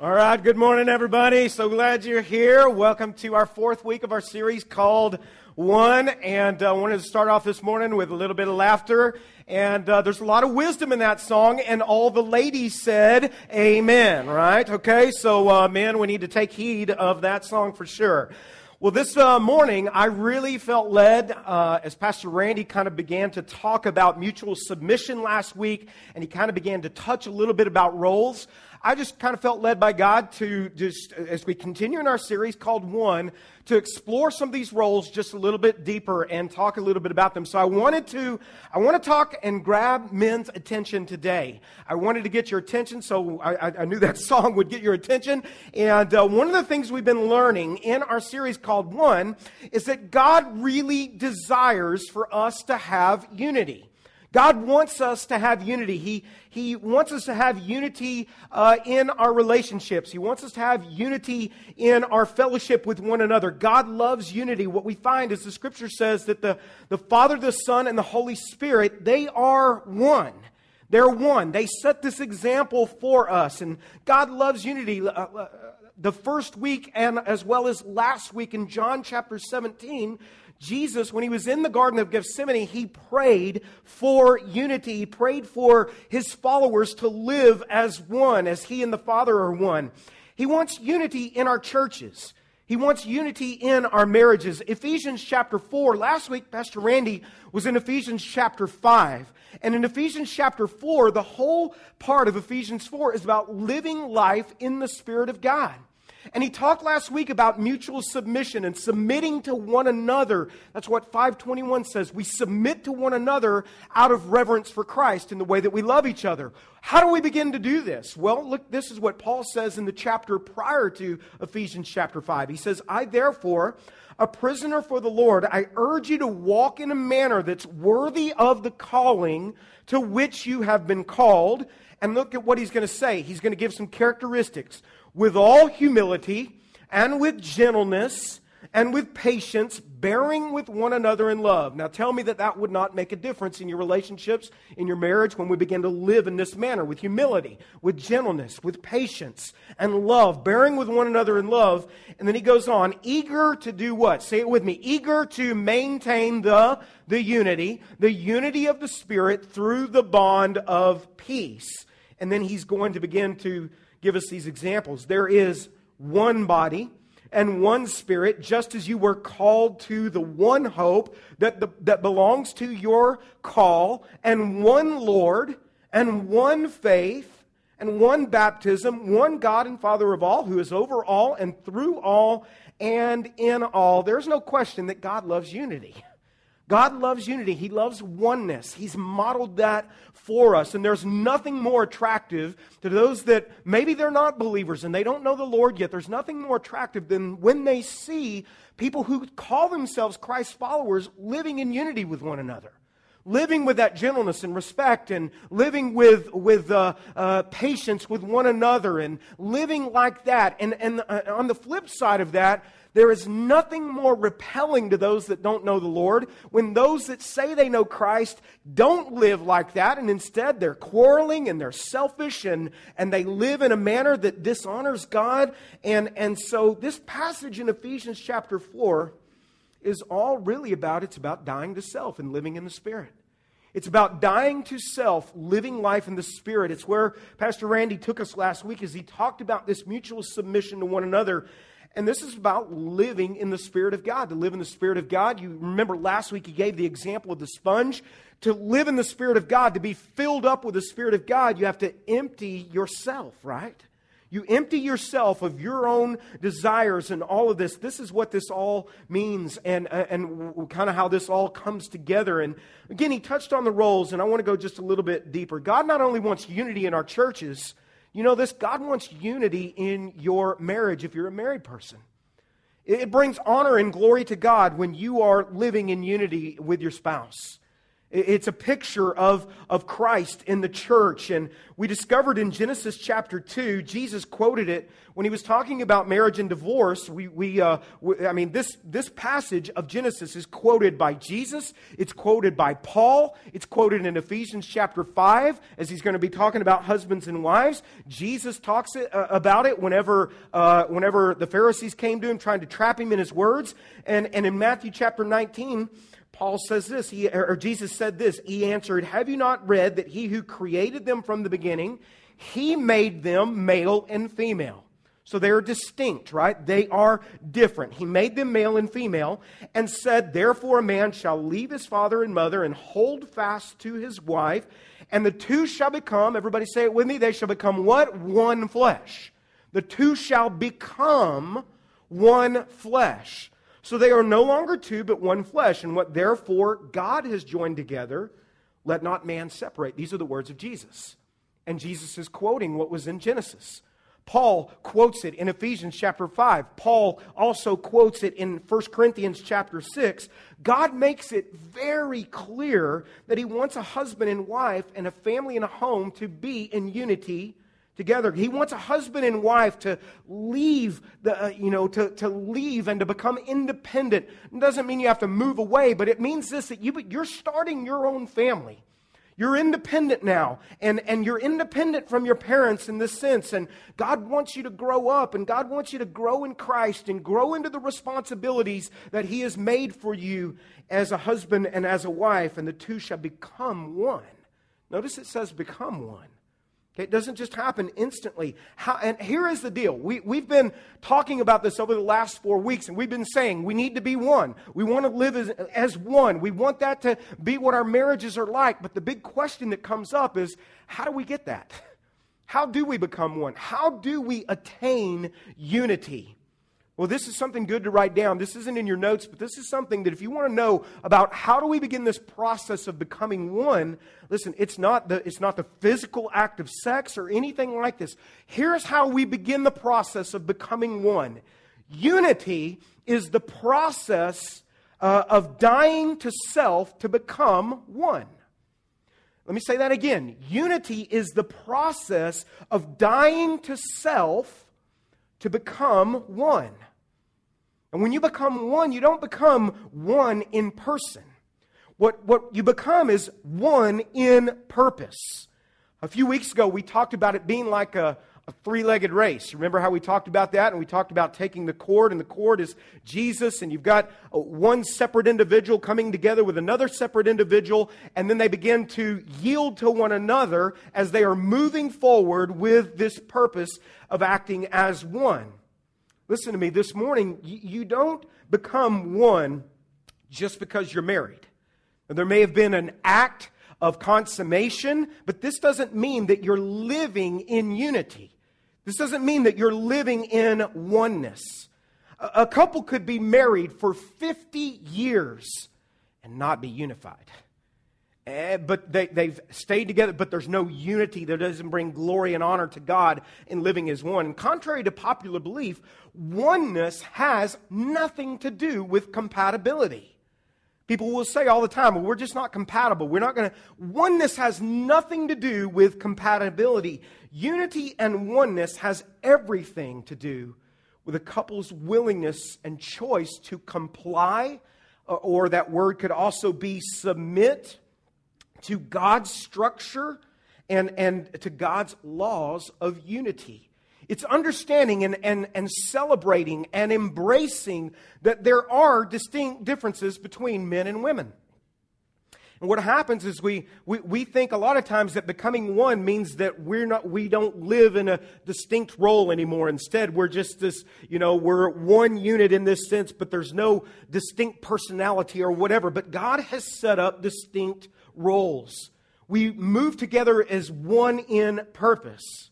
All right, good morning, everybody. So glad you're here. Welcome to our fourth week of our series called One. And I uh, wanted to start off this morning with a little bit of laughter. And uh, there's a lot of wisdom in that song. And all the ladies said, Amen, right? Okay, so uh, men, we need to take heed of that song for sure. Well, this uh, morning, I really felt led uh, as Pastor Randy kind of began to talk about mutual submission last week, and he kind of began to touch a little bit about roles. I just kind of felt led by God to just, as we continue in our series called One, to explore some of these roles just a little bit deeper and talk a little bit about them. So I wanted to, I want to talk and grab men's attention today. I wanted to get your attention, so I, I knew that song would get your attention. And uh, one of the things we've been learning in our series called One is that God really desires for us to have unity. God wants us to have unity. He, he wants us to have unity uh, in our relationships. He wants us to have unity in our fellowship with one another. God loves unity. What we find is the scripture says that the, the Father, the Son, and the Holy Spirit, they are one. They're one. They set this example for us. And God loves unity. Uh, uh, the first week and as well as last week in John chapter 17, Jesus, when he was in the Garden of Gethsemane, he prayed for unity. He prayed for his followers to live as one, as he and the Father are one. He wants unity in our churches. He wants unity in our marriages. Ephesians chapter 4. Last week, Pastor Randy was in Ephesians chapter 5. And in Ephesians chapter 4, the whole part of Ephesians 4 is about living life in the Spirit of God. And he talked last week about mutual submission and submitting to one another. That's what 521 says. We submit to one another out of reverence for Christ in the way that we love each other. How do we begin to do this? Well, look, this is what Paul says in the chapter prior to Ephesians chapter 5. He says, I therefore, a prisoner for the Lord, I urge you to walk in a manner that's worthy of the calling to which you have been called. And look at what he's going to say. He's going to give some characteristics with all humility and with gentleness and with patience, bearing with one another in love. Now tell me that that would not make a difference in your relationships, in your marriage, when we begin to live in this manner with humility, with gentleness, with patience and love, bearing with one another in love. And then he goes on, eager to do what? Say it with me. Eager to maintain the, the unity, the unity of the Spirit through the bond of peace. And then he's going to begin to give us these examples. There is one body and one spirit, just as you were called to the one hope that, the, that belongs to your call, and one Lord, and one faith, and one baptism, one God and Father of all, who is over all and through all and in all. There's no question that God loves unity. God loves unity. He loves oneness. He's modeled that for us. And there's nothing more attractive to those that maybe they're not believers and they don't know the Lord yet. There's nothing more attractive than when they see people who call themselves Christ's followers living in unity with one another. Living with that gentleness and respect, and living with, with uh, uh, patience with one another, and living like that. And, and uh, on the flip side of that, there is nothing more repelling to those that don't know the Lord when those that say they know Christ don't live like that, and instead they're quarreling and they're selfish and, and they live in a manner that dishonors God. And, and so this passage in Ephesians chapter 4 is all really about it's about dying to self and living in the Spirit. It's about dying to self, living life in the Spirit. It's where Pastor Randy took us last week as he talked about this mutual submission to one another and this is about living in the Spirit of God. To live in the Spirit of God, you remember last week he gave the example of the sponge. To live in the Spirit of God, to be filled up with the Spirit of God, you have to empty yourself, right? You empty yourself of your own desires and all of this. This is what this all means and, and kind of how this all comes together. And again, he touched on the roles, and I want to go just a little bit deeper. God not only wants unity in our churches, you know this? God wants unity in your marriage if you're a married person. It brings honor and glory to God when you are living in unity with your spouse. It's a picture of, of Christ in the church. And we discovered in Genesis chapter 2, Jesus quoted it when he was talking about marriage and divorce. We, we, uh, we, I mean, this, this passage of Genesis is quoted by Jesus. It's quoted by Paul. It's quoted in Ephesians chapter 5 as he's going to be talking about husbands and wives. Jesus talks it, uh, about it whenever, uh, whenever the Pharisees came to him trying to trap him in his words. And, and in Matthew chapter 19, Paul says this, he, or Jesus said this. He answered, Have you not read that he who created them from the beginning, he made them male and female? So they're distinct, right? They are different. He made them male and female and said, Therefore, a man shall leave his father and mother and hold fast to his wife, and the two shall become, everybody say it with me, they shall become what? One flesh. The two shall become one flesh. So they are no longer two, but one flesh. And what therefore God has joined together, let not man separate. These are the words of Jesus. And Jesus is quoting what was in Genesis. Paul quotes it in Ephesians chapter 5. Paul also quotes it in 1 Corinthians chapter 6. God makes it very clear that he wants a husband and wife and a family and a home to be in unity together. He wants a husband and wife to leave the, uh, you know, to, to leave and to become independent. It doesn't mean you have to move away, but it means this that you, you're starting your own family. You're independent now, and, and you're independent from your parents in this sense. And God wants you to grow up, and God wants you to grow in Christ and grow into the responsibilities that He has made for you as a husband and as a wife, and the two shall become one. Notice it says become one. It doesn't just happen instantly. How, and here is the deal. We, we've been talking about this over the last four weeks, and we've been saying we need to be one. We want to live as, as one. We want that to be what our marriages are like. But the big question that comes up is how do we get that? How do we become one? How do we attain unity? Well, this is something good to write down. This isn't in your notes, but this is something that if you want to know about how do we begin this process of becoming one, listen, it's not the, it's not the physical act of sex or anything like this. Here's how we begin the process of becoming one. Unity is the process uh, of dying to self to become one. Let me say that again. Unity is the process of dying to self to become one. And when you become one, you don't become one in person. What, what you become is one in purpose. A few weeks ago, we talked about it being like a, a three legged race. Remember how we talked about that? And we talked about taking the cord, and the cord is Jesus, and you've got uh, one separate individual coming together with another separate individual, and then they begin to yield to one another as they are moving forward with this purpose of acting as one. Listen to me, this morning, you don't become one just because you're married. There may have been an act of consummation, but this doesn't mean that you're living in unity. This doesn't mean that you're living in oneness. A couple could be married for 50 years and not be unified. Eh, but they, they've stayed together, but there's no unity that doesn't bring glory and honor to God in living as one. And contrary to popular belief, oneness has nothing to do with compatibility. People will say all the time, well, we're just not compatible. We're not going to. Oneness has nothing to do with compatibility. Unity and oneness has everything to do with a couple's willingness and choice to comply, or that word could also be submit to God's structure and, and to God's laws of unity. It's understanding and, and, and celebrating and embracing that there are distinct differences between men and women. And what happens is we, we, we think a lot of times that becoming one means that we're not, we don't live in a distinct role anymore. Instead, we're just this, you know, we're one unit in this sense, but there's no distinct personality or whatever. But God has set up distinct roles. We move together as one in purpose.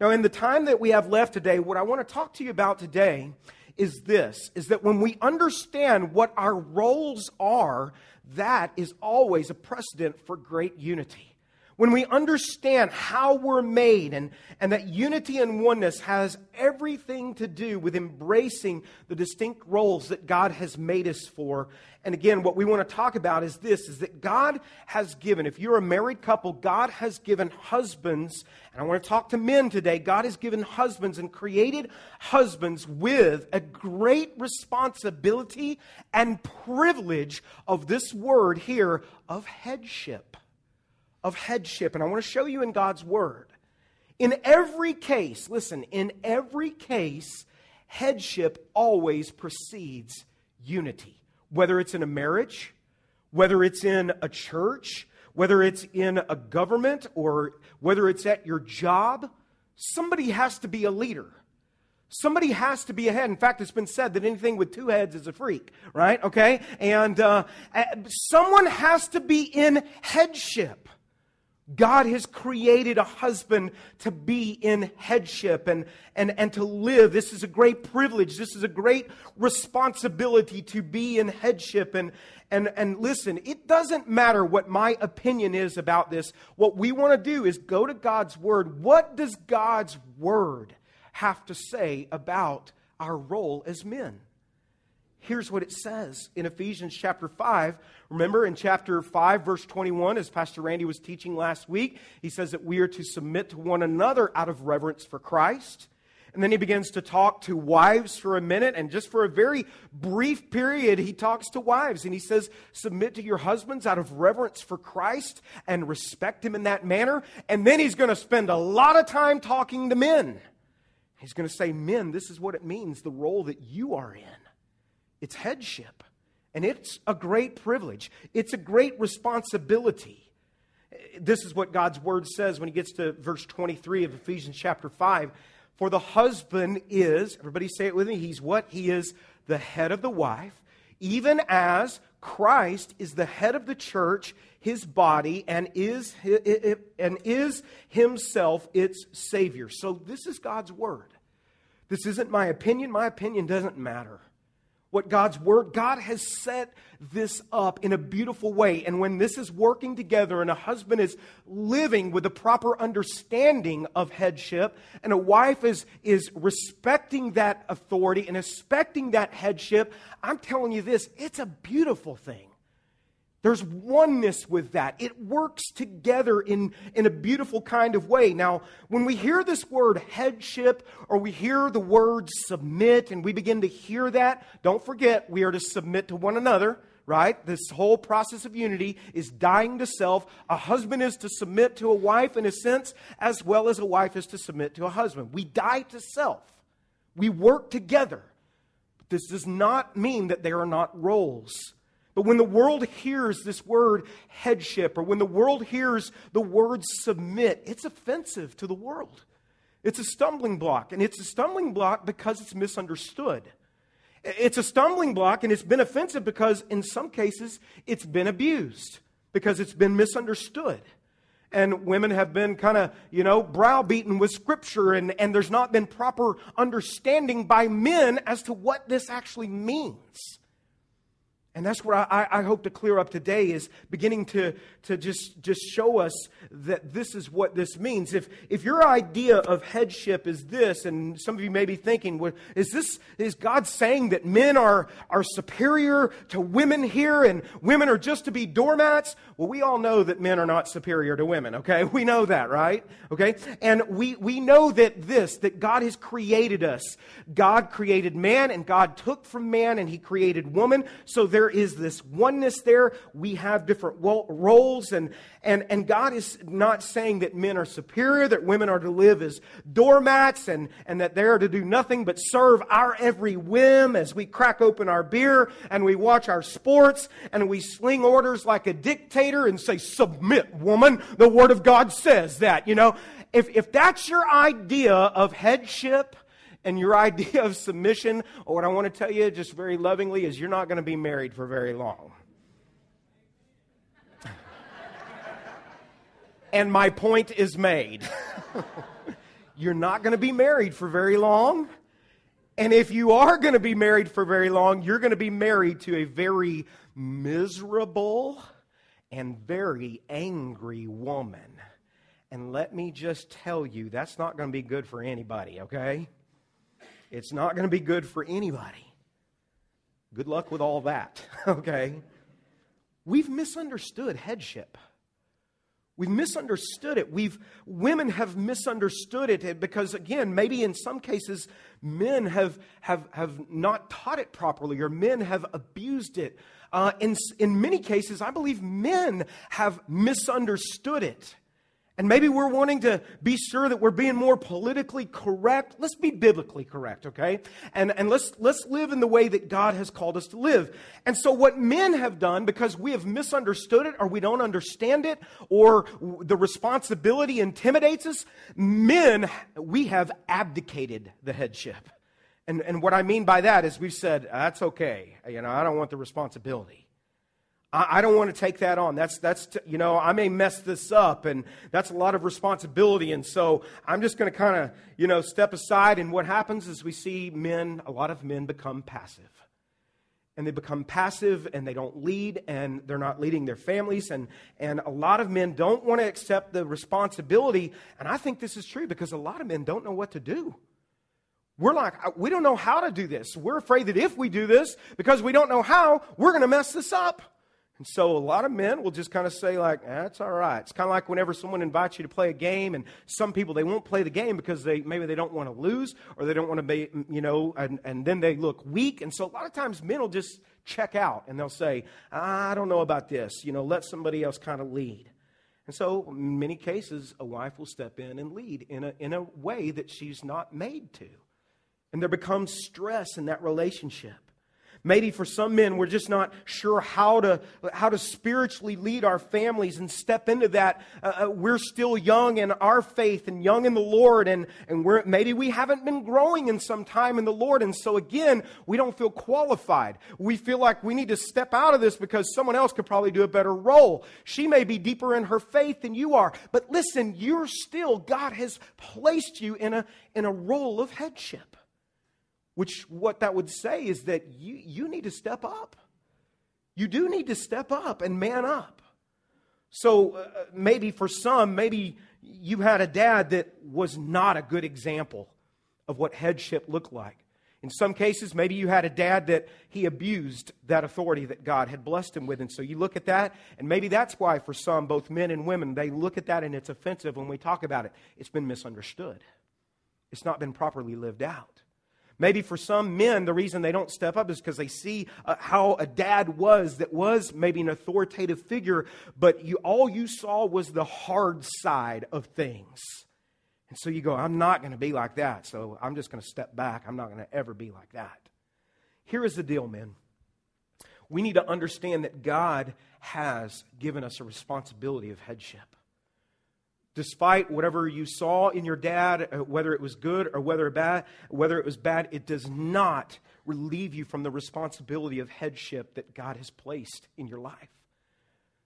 Now, in the time that we have left today, what I want to talk to you about today is this is that when we understand what our roles are, that is always a precedent for great unity. When we understand how we're made and, and that unity and oneness has everything to do with embracing the distinct roles that God has made us for. And again, what we want to talk about is this is that God has given, if you're a married couple, God has given husbands, and I want to talk to men today, God has given husbands and created husbands with a great responsibility and privilege of this word here of headship of headship. And I want to show you in God's Word. In every case, listen, in every case, headship always precedes unity. Whether it's in a marriage, whether it's in a church, whether it's in a government, or whether it's at your job, somebody has to be a leader. Somebody has to be a head. In fact, it's been said that anything with two heads is a freak, right? Okay? And uh, someone has to be in headship. God has created a husband to be in headship and, and, and to live. This is a great privilege. This is a great responsibility to be in headship. And, and, and listen, it doesn't matter what my opinion is about this. What we want to do is go to God's Word. What does God's Word have to say about our role as men? Here's what it says in Ephesians chapter 5. Remember in chapter 5, verse 21, as Pastor Randy was teaching last week, he says that we are to submit to one another out of reverence for Christ. And then he begins to talk to wives for a minute, and just for a very brief period, he talks to wives and he says, Submit to your husbands out of reverence for Christ and respect him in that manner. And then he's going to spend a lot of time talking to men. He's going to say, Men, this is what it means, the role that you are in. It's headship. And it's a great privilege, it's a great responsibility. This is what God's word says when he gets to verse 23 of Ephesians chapter 5. For the husband is, everybody say it with me, he's what? He is the head of the wife, even as Christ is the head of the church, his body, and is, and is himself its Savior. So this is God's word. This isn't my opinion. My opinion doesn't matter what God's Word, God has set this up in a beautiful way. And when this is working together and a husband is living with a proper understanding of headship and a wife is, is respecting that authority and respecting that headship, I'm telling you this, it's a beautiful thing. There's oneness with that. It works together in, in a beautiful kind of way. Now, when we hear this word headship or we hear the word submit and we begin to hear that, don't forget we are to submit to one another, right? This whole process of unity is dying to self. A husband is to submit to a wife in a sense, as well as a wife is to submit to a husband. We die to self, we work together. But this does not mean that there are not roles but when the world hears this word headship, or when the world hears the word submit, it's offensive to the world. It's a stumbling block, and it's a stumbling block because it's misunderstood. It's a stumbling block, and it's been offensive because in some cases it's been abused, because it's been misunderstood. And women have been kind of, you know, browbeaten with scripture, and, and there's not been proper understanding by men as to what this actually means. And that's what I, I, hope to clear up today is beginning to, to just, just show us that this is what this means. If, if your idea of headship is this, and some of you may be thinking, well, is this, is God saying that men are, are superior to women here and women are just to be doormats? Well, we all know that men are not superior to women, okay? We know that, right? Okay? And we, we know that this, that God has created us. God created man and God took from man and he created woman. So there is this oneness there. We have different roles and, and, and God is not saying that men are superior, that women are to live as doormats, and, and that they're to do nothing but serve our every whim as we crack open our beer and we watch our sports and we sling orders like a dictator and say, Submit, woman. The Word of God says that, you know. If, if that's your idea of headship, and your idea of submission, or what I want to tell you just very lovingly, is you're not going to be married for very long. and my point is made. You're not going to be married for very long. And if you are going to be married for very long, you're going to be married to a very miserable and very angry woman. And let me just tell you, that's not going to be good for anybody, okay? It's not going to be good for anybody. Good luck with all that, okay? We've misunderstood headship. We've misunderstood it. We've women have misunderstood it because again, maybe in some cases men have have have not taught it properly or men have abused it. Uh, in in many cases, I believe men have misunderstood it. And maybe we're wanting to be sure that we're being more politically correct. Let's be biblically correct, okay? And, and let's, let's live in the way that God has called us to live. And so, what men have done, because we have misunderstood it or we don't understand it or the responsibility intimidates us, men, we have abdicated the headship. And, and what I mean by that is we've said, that's okay. You know, I don't want the responsibility. I, don't want to take that on. That's, that's, you know, I may mess this up and that's a lot of responsibility. And so I'm just going to kind of, you know, step aside. And what happens is we see men, a lot of men become passive. And they become passive and they don't lead and they're not leading their families. And, and a lot of men don't want to accept the responsibility. And I think this is true because a lot of men don't know what to do. We're like, uh, we don't know how to do this. We're afraid that if we do this, because we don't know how, we're going to mess this up. And so a lot of men will just kind of say, like, that's all right. It's kind of like whenever someone invites you to play a game, and some people, they won't play the game because they maybe they don't want to lose or they don't want to be, you know, and, and then they look weak. And so a lot of times men will just check out and they'll say, I don't know about this. You know, let somebody else kind of lead. And so, in many cases, a wife will step in and lead in a, in a way that she's not made to. And there becomes stress in that relationship. Maybe for some men, we're just not sure how to, how to spiritually lead our families and step into that. Uh, uh, we're still young in our faith and young in the Lord, and, and we're, maybe we haven't been growing in some time in the Lord. And so, again, we don't feel qualified. We feel like we need to step out of this because someone else could probably do a better role. She may be deeper in her faith than you are. But listen, you're still, God has placed you in a, in a role of headship. Which, what that would say is that you, you need to step up. You do need to step up and man up. So uh, maybe for some, maybe you had a dad that was not a good example of what headship looked like. In some cases, maybe you had a dad that he abused that authority that God had blessed him with. And so you look at that, and maybe that's why for some, both men and women, they look at that and it's offensive when we talk about it. It's been misunderstood, it's not been properly lived out. Maybe for some men, the reason they don't step up is because they see uh, how a dad was that was maybe an authoritative figure, but you, all you saw was the hard side of things. And so you go, I'm not going to be like that, so I'm just going to step back. I'm not going to ever be like that. Here is the deal, men. We need to understand that God has given us a responsibility of headship despite whatever you saw in your dad, uh, whether it was good or whether bad, whether it was bad, it does not relieve you from the responsibility of headship that God has placed in your life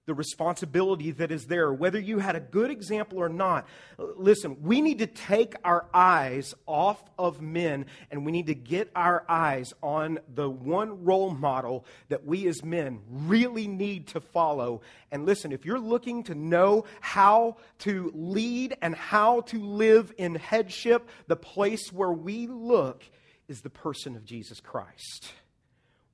the responsibility that is there, whether you had a good example or not. Listen, we need to take our eyes off of men and we need to get our eyes on the one role model that we as men really need to follow. And listen, if you're looking to know how to lead and how to live in headship, the place where we look is the person of Jesus Christ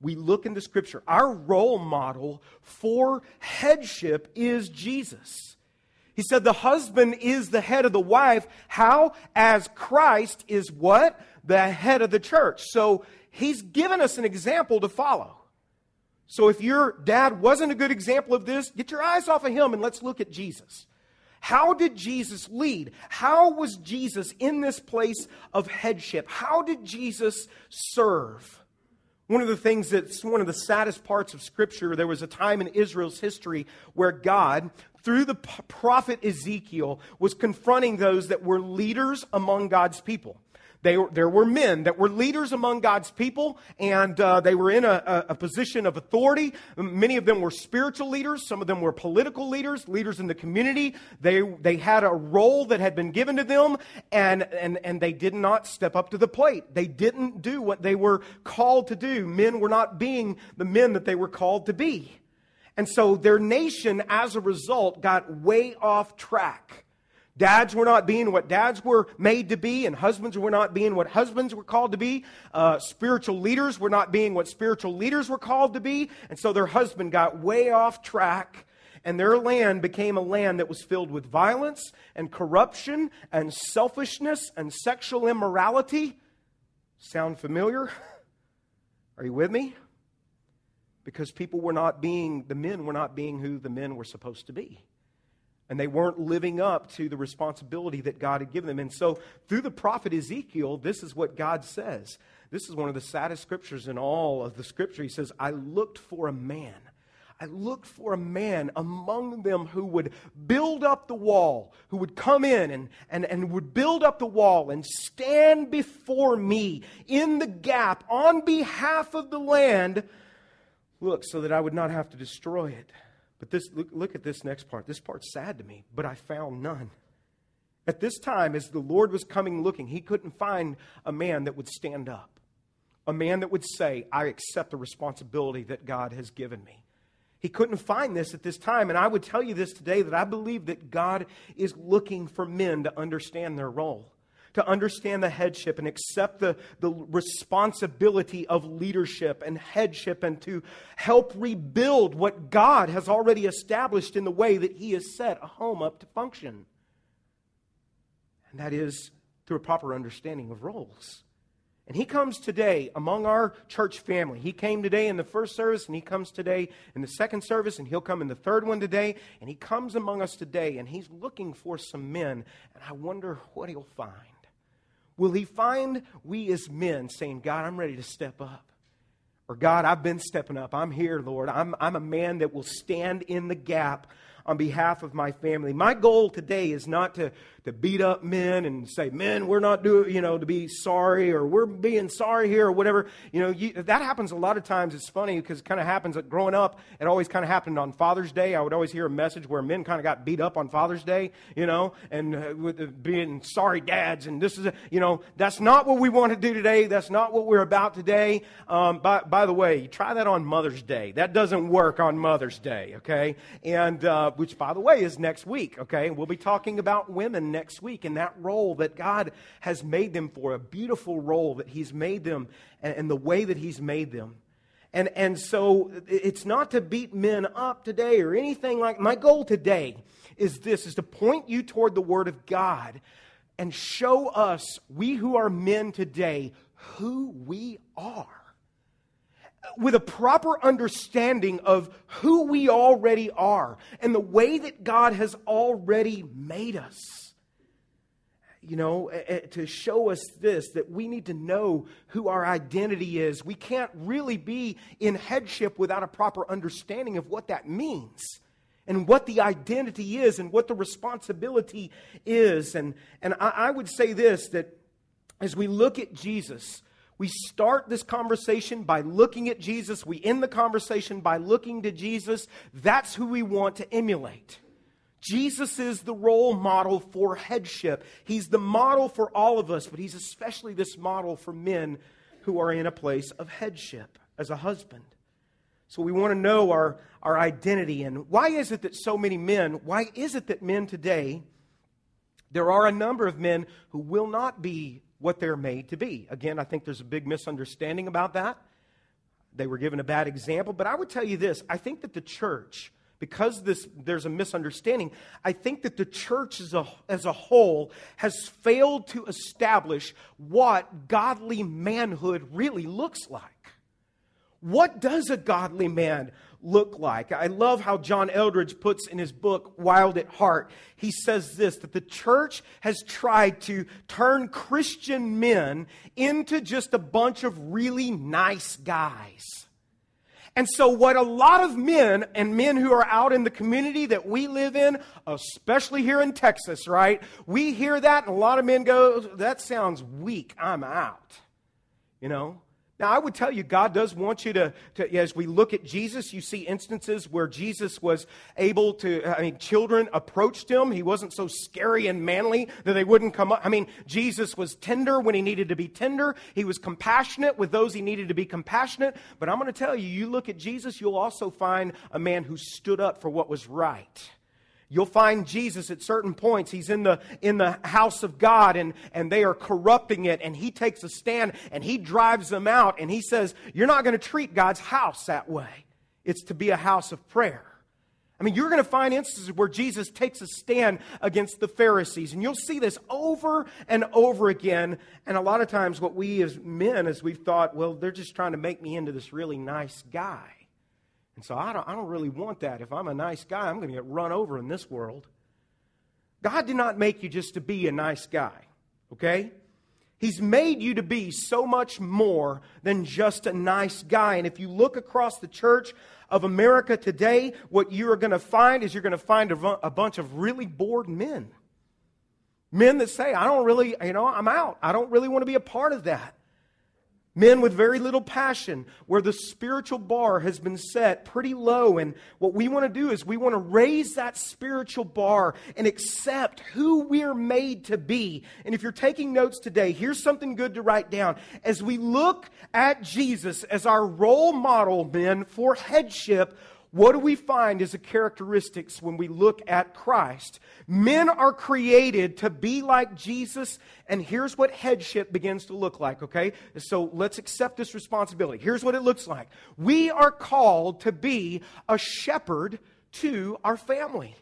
we look into Scripture, our role model for headship is Jesus. He said the husband is the head of the wife. How? As Christ is what? The head of the church. So he's given us an example to follow. So if your dad wasn't a good example of this, get your eyes off of him and let's look at Jesus. How did Jesus lead? How was Jesus in this place of headship? How did Jesus serve? One of the things that's one of the saddest parts of Scripture, there was a time in Israel's history where God, through the prophet Ezekiel, was confronting those that were leaders among God's people. They, there were men that were leaders among God's people, and uh, they were in a, a, position of authority. Many of them were spiritual leaders. Some of them were political leaders, leaders in the community. They, they had a role that had been given to them, and, and, and they did not step up to the plate. They didn't do what they were called to do. Men were not being the men that they were called to be. And so their nation, as a result, got way off track. Dads were not being what dads were made to be, and husbands were not being what husbands were called to be. Uh, spiritual leaders were not being what spiritual leaders were called to be. And so their husband got way off track, and their land became a land that was filled with violence and corruption and selfishness and sexual immorality. Sound familiar? Are you with me? Because people were not being, the men were not being who the men were supposed to be and they weren't living up to the responsibility that God had given them. And so, through the prophet Ezekiel, this is what God says. This is one of the saddest scriptures in all of the scripture. He says, I looked for a man. I looked for a man among them who would build up the wall, who would come in and, and, and would build up the wall and stand before me in the gap on behalf of the land. Look, so that I would not have to destroy it. But this, look, look at this next part. This part's sad to me, but I found none. At this time, as the Lord was coming looking, he couldn't find a man that would stand up, a man that would say, I accept the responsibility that God has given me. He couldn't find this at this time. And I would tell you this today that I believe that God is looking for men to understand their role to understand the headship and accept the, the responsibility of leadership and headship and to help rebuild what God has already established in the way that He has set a home up to function. And that is through a proper understanding of roles. And he comes today among our church family. He came today in the first service, and he comes today in the second service, and he'll come in the third one today. And he comes among us today, and he's looking for some men. And I wonder what he'll find. Will he find we as men saying, God, I'm ready to step up? Or, God, I've been stepping up. I'm here, Lord. I'm, I'm a man that will stand in the gap on behalf of my family. My goal today is not to, to beat up men and say, men, we're not doing, you know, to be sorry or we're being sorry here or whatever. You know, you, that happens a lot of times. It's funny because it kind of happens that growing up, it always kind of happened on Father's Day. I would always hear a message where men kind of got beat up on Father's Day, you know, and uh, with being sorry dads. And this is, a, you know, that's not what we want to do today. That's not what we're about today. Um, by, by the way, try that on Mother's Day. That doesn't work on Mother's Day, okay? And, uh, which by the way is next week, okay? We'll be talking about women next week and that role that God has made them for, a beautiful role that He's made them and, and the way that He's made them. And, and so it's not to beat men up today or anything like my goal today is this is to point you toward the word of God and show us we who are men today who we are with a proper understanding of who we already are and the way that God has already made us. You know, to show us this, that we need to know who our identity is. We can't really be in headship without a proper understanding of what that means and what the identity is and what the responsibility is. And, and I, I would say this that as we look at Jesus, we start this conversation by looking at Jesus. We end the conversation by looking to Jesus. That's who we want to emulate. Jesus is the role model for headship. He's the model for all of us, but he's especially this model for men who are in a place of headship as a husband. So we want to know our, our identity. And why is it that so many men, why is it that men today, there are a number of men who will not be what they're made to be. Again, I think there's a big misunderstanding about that. They were given a bad example, but I would tell you this I think that the church, because this, there's a misunderstanding, I think that the church as a, as a whole has failed to establish what godly manhood really looks like. What does a godly man look like? I love how John Eldredge puts in his book, Wild at Heart. He says this that the church has tried to turn Christian men into just a bunch of really nice guys. And so, what a lot of men and men who are out in the community that we live in, especially here in Texas, right? We hear that, and a lot of men go, That sounds weak. I'm out. You know? Now, I would tell you, God does want you to, to, as we look at Jesus, you see instances where Jesus was able to, I mean, children approached him. He wasn't so scary and manly that they wouldn't come up. I mean, Jesus was tender when he needed to be tender. He was compassionate with those he needed to be compassionate. But I'm going to tell you, you look at Jesus, you'll also find a man who stood up for what was right. You'll find Jesus at certain points. He's in the, in the house of God and, and they are corrupting it. And he takes a stand and he drives them out. And he says, You're not going to treat God's house that way. It's to be a house of prayer. I mean, you're going to find instances where Jesus takes a stand against the Pharisees. And you'll see this over and over again. And a lot of times, what we as men, as we've thought, well, they're just trying to make me into this really nice guy. And so I don't, I don't really want that. If I'm a nice guy, I'm going to get run over in this world. God did not make you just to be a nice guy, okay? He's made you to be so much more than just a nice guy. And if you look across the church of America today, what you're going to find is you're going to find a, a bunch of really bored men. Men that say, I don't really, you know, I'm out. I don't really want to be a part of that. Men with very little passion, where the spiritual bar has been set pretty low. And what we want to do is we want to raise that spiritual bar and accept who we're made to be. And if you're taking notes today, here's something good to write down. As we look at Jesus as our role model, men, for headship, what do we find as a characteristics when we look at Christ? Men are created to be like Jesus, and here's what headship begins to look like, okay? So let's accept this responsibility. Here's what it looks like. We are called to be a shepherd to our family.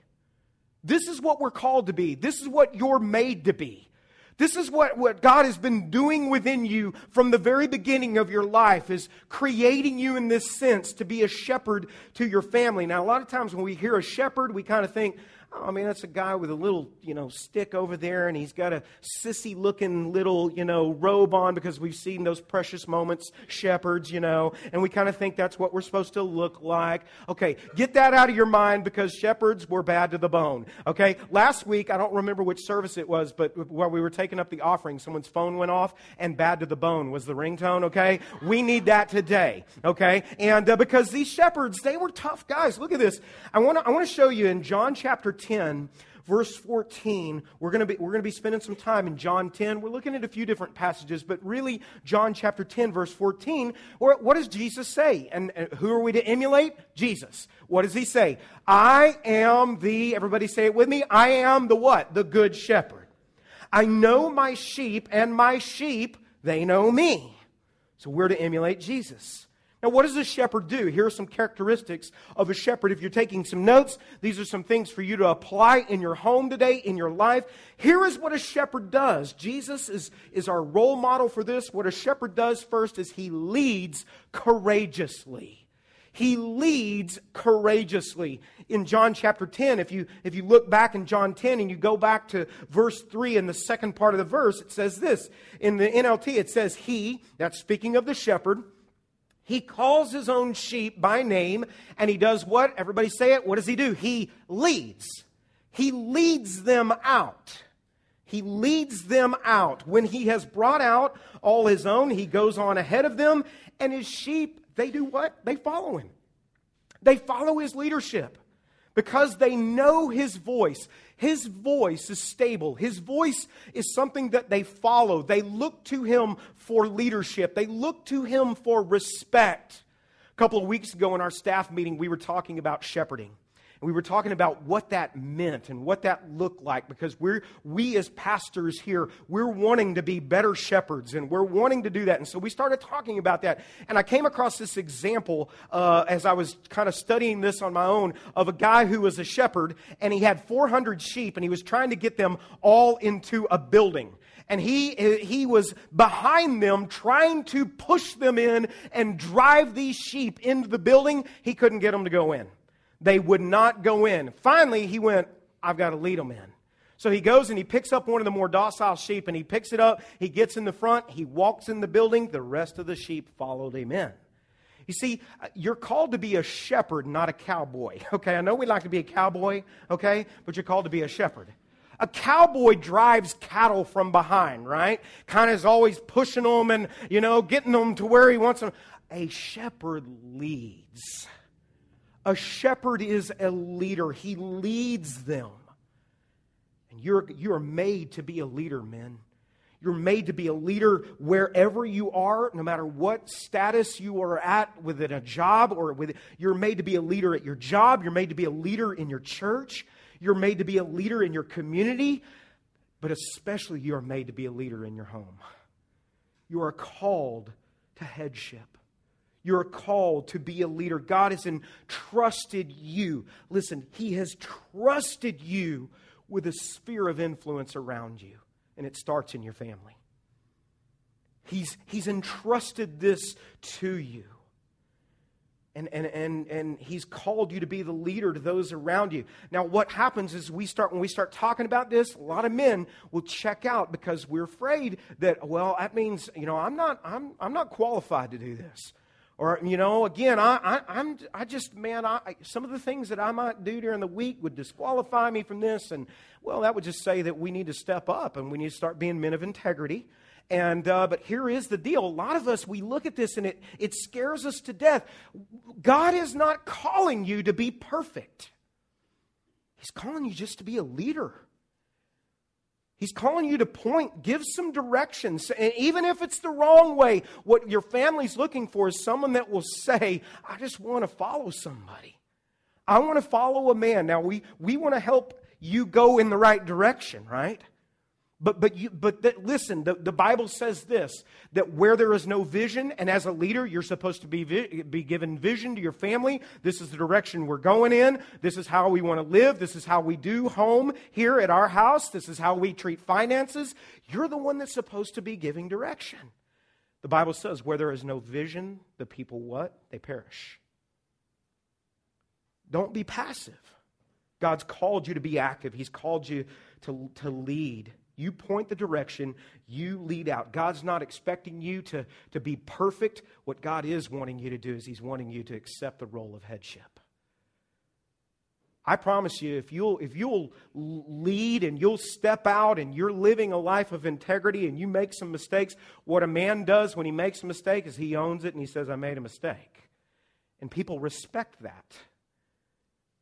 This is what we're called to be. This is what you're made to be. This is what, what God has been doing within you from the very beginning of your life, is creating you in this sense to be a shepherd to your family. Now, a lot of times when we hear a shepherd, we kind of think, I mean, that's a guy with a little, you know, stick over there, and he's got a sissy looking little, you know, robe on because we've seen those precious moments, shepherds, you know, and we kind of think that's what we're supposed to look like. Okay, get that out of your mind because shepherds were bad to the bone. Okay, last week, I don't remember which service it was, but while we were taking up the offering, someone's phone went off, and bad to the bone was the ringtone, okay? We need that today, okay? And uh, because these shepherds, they were tough guys. Look at this. I want to I wanna show you in John chapter 10, verse 14. We're going to be, we're going to be spending some time in John 10. We're looking at a few different passages, but really, John chapter 10, verse 14, where, what does Jesus say? And, and who are we to emulate? Jesus. What does he say? I am the, everybody say it with me, I am the what? The good shepherd. I know my sheep, and my sheep, they know me. So we're to emulate Jesus. Now, what does a shepherd do? Here are some characteristics of a shepherd. If you're taking some notes, these are some things for you to apply in your home today, in your life. Here is what a shepherd does. Jesus is, is our role model for this. What a shepherd does first is he leads courageously. He leads courageously. In John chapter 10, if you, if you look back in John 10 and you go back to verse 3 in the second part of the verse, it says this. In the NLT, it says, He, that's speaking of the shepherd, he calls his own sheep by name and he does what? Everybody say it. What does he do? He leads. He leads them out. He leads them out. When he has brought out all his own, he goes on ahead of them and his sheep, they do what? They follow him. They follow his leadership because they know his voice. His voice is stable. His voice is something that they follow. They look to him for leadership, they look to him for respect. A couple of weeks ago in our staff meeting, we were talking about shepherding we were talking about what that meant and what that looked like because we're, we as pastors here, we're wanting to be better shepherds and we're wanting to do that. And so we started talking about that. And I came across this example uh, as I was kind of studying this on my own of a guy who was a shepherd and he had 400 sheep and he was trying to get them all into a building and he, he was behind them trying to push them in and drive these sheep into the building. He couldn't get them to go in. They would not go in. Finally, he went, I've got to lead them in. So he goes and he picks up one of the more docile sheep and he picks it up. He gets in the front. He walks in the building. The rest of the sheep followed him in. You see, uh, you're called to be a shepherd, not a cowboy. Okay, I know we like to be a cowboy, okay, but you're called to be a shepherd. a cowboy drives cattle from behind, right? Kind of is always pushing them and, you know, getting them to where he wants them. A shepherd leads. A shepherd is a leader, he leads them. And you're, you're made to be a leader, men. You're made to be a leader wherever you are, no matter what status you are at within a job or with you're made to be a leader at your job, you're made to be a leader in your church, you're made to be a leader in your community, but especially you are made to be a leader in your home. You are called to headship. You're called to be a leader. God has entrusted you. Listen, He has trusted you with a sphere of influence around you and it starts in your family. He's, he's entrusted this to you. And, and, and, and he's called you to be the leader to those around you. Now, what happens is we start when we start talking about this, a lot of men will check out because we're afraid that, well, that means, you know, I'm not, I'm, I'm not qualified to do this. Or, you know, again, I, I, I'm, I just, man, I, some of the things that I might do during the week would disqualify me from this. And, well, that would just say that we need to step up and we need to start being men of integrity. And, uh, but here is the deal. A lot of us, we look at this and it, it scares us to death. God is not calling you to be perfect, He's calling you just to be a leader. He's calling you to point, give some directions. And even if it's the wrong way, what your family's looking for is someone that will say, I just want to follow somebody. I want to follow a man. Now, we, we want to help you go in the right direction, right? But, but, you, but that, listen, the, the Bible says this that where there is no vision, and as a leader, you're supposed to be, vi- be given vision to your family. This is the direction we're going in. This is how we want to live. This is how we do home here at our house. This is how we treat finances. You're the one that's supposed to be giving direction. The Bible says where there is no vision, the people what? They perish. Don't be passive. God's called you to be active, He's called you to, to lead. You point the direction, you lead out. God's not expecting you to, to be perfect. What God is wanting you to do is He's wanting you to accept the role of headship. I promise you, if you'll, if you'll lead and you'll step out and you're living a life of integrity and you make some mistakes, what a man does when he makes a mistake is he owns it and he says, I made a mistake. And people respect that.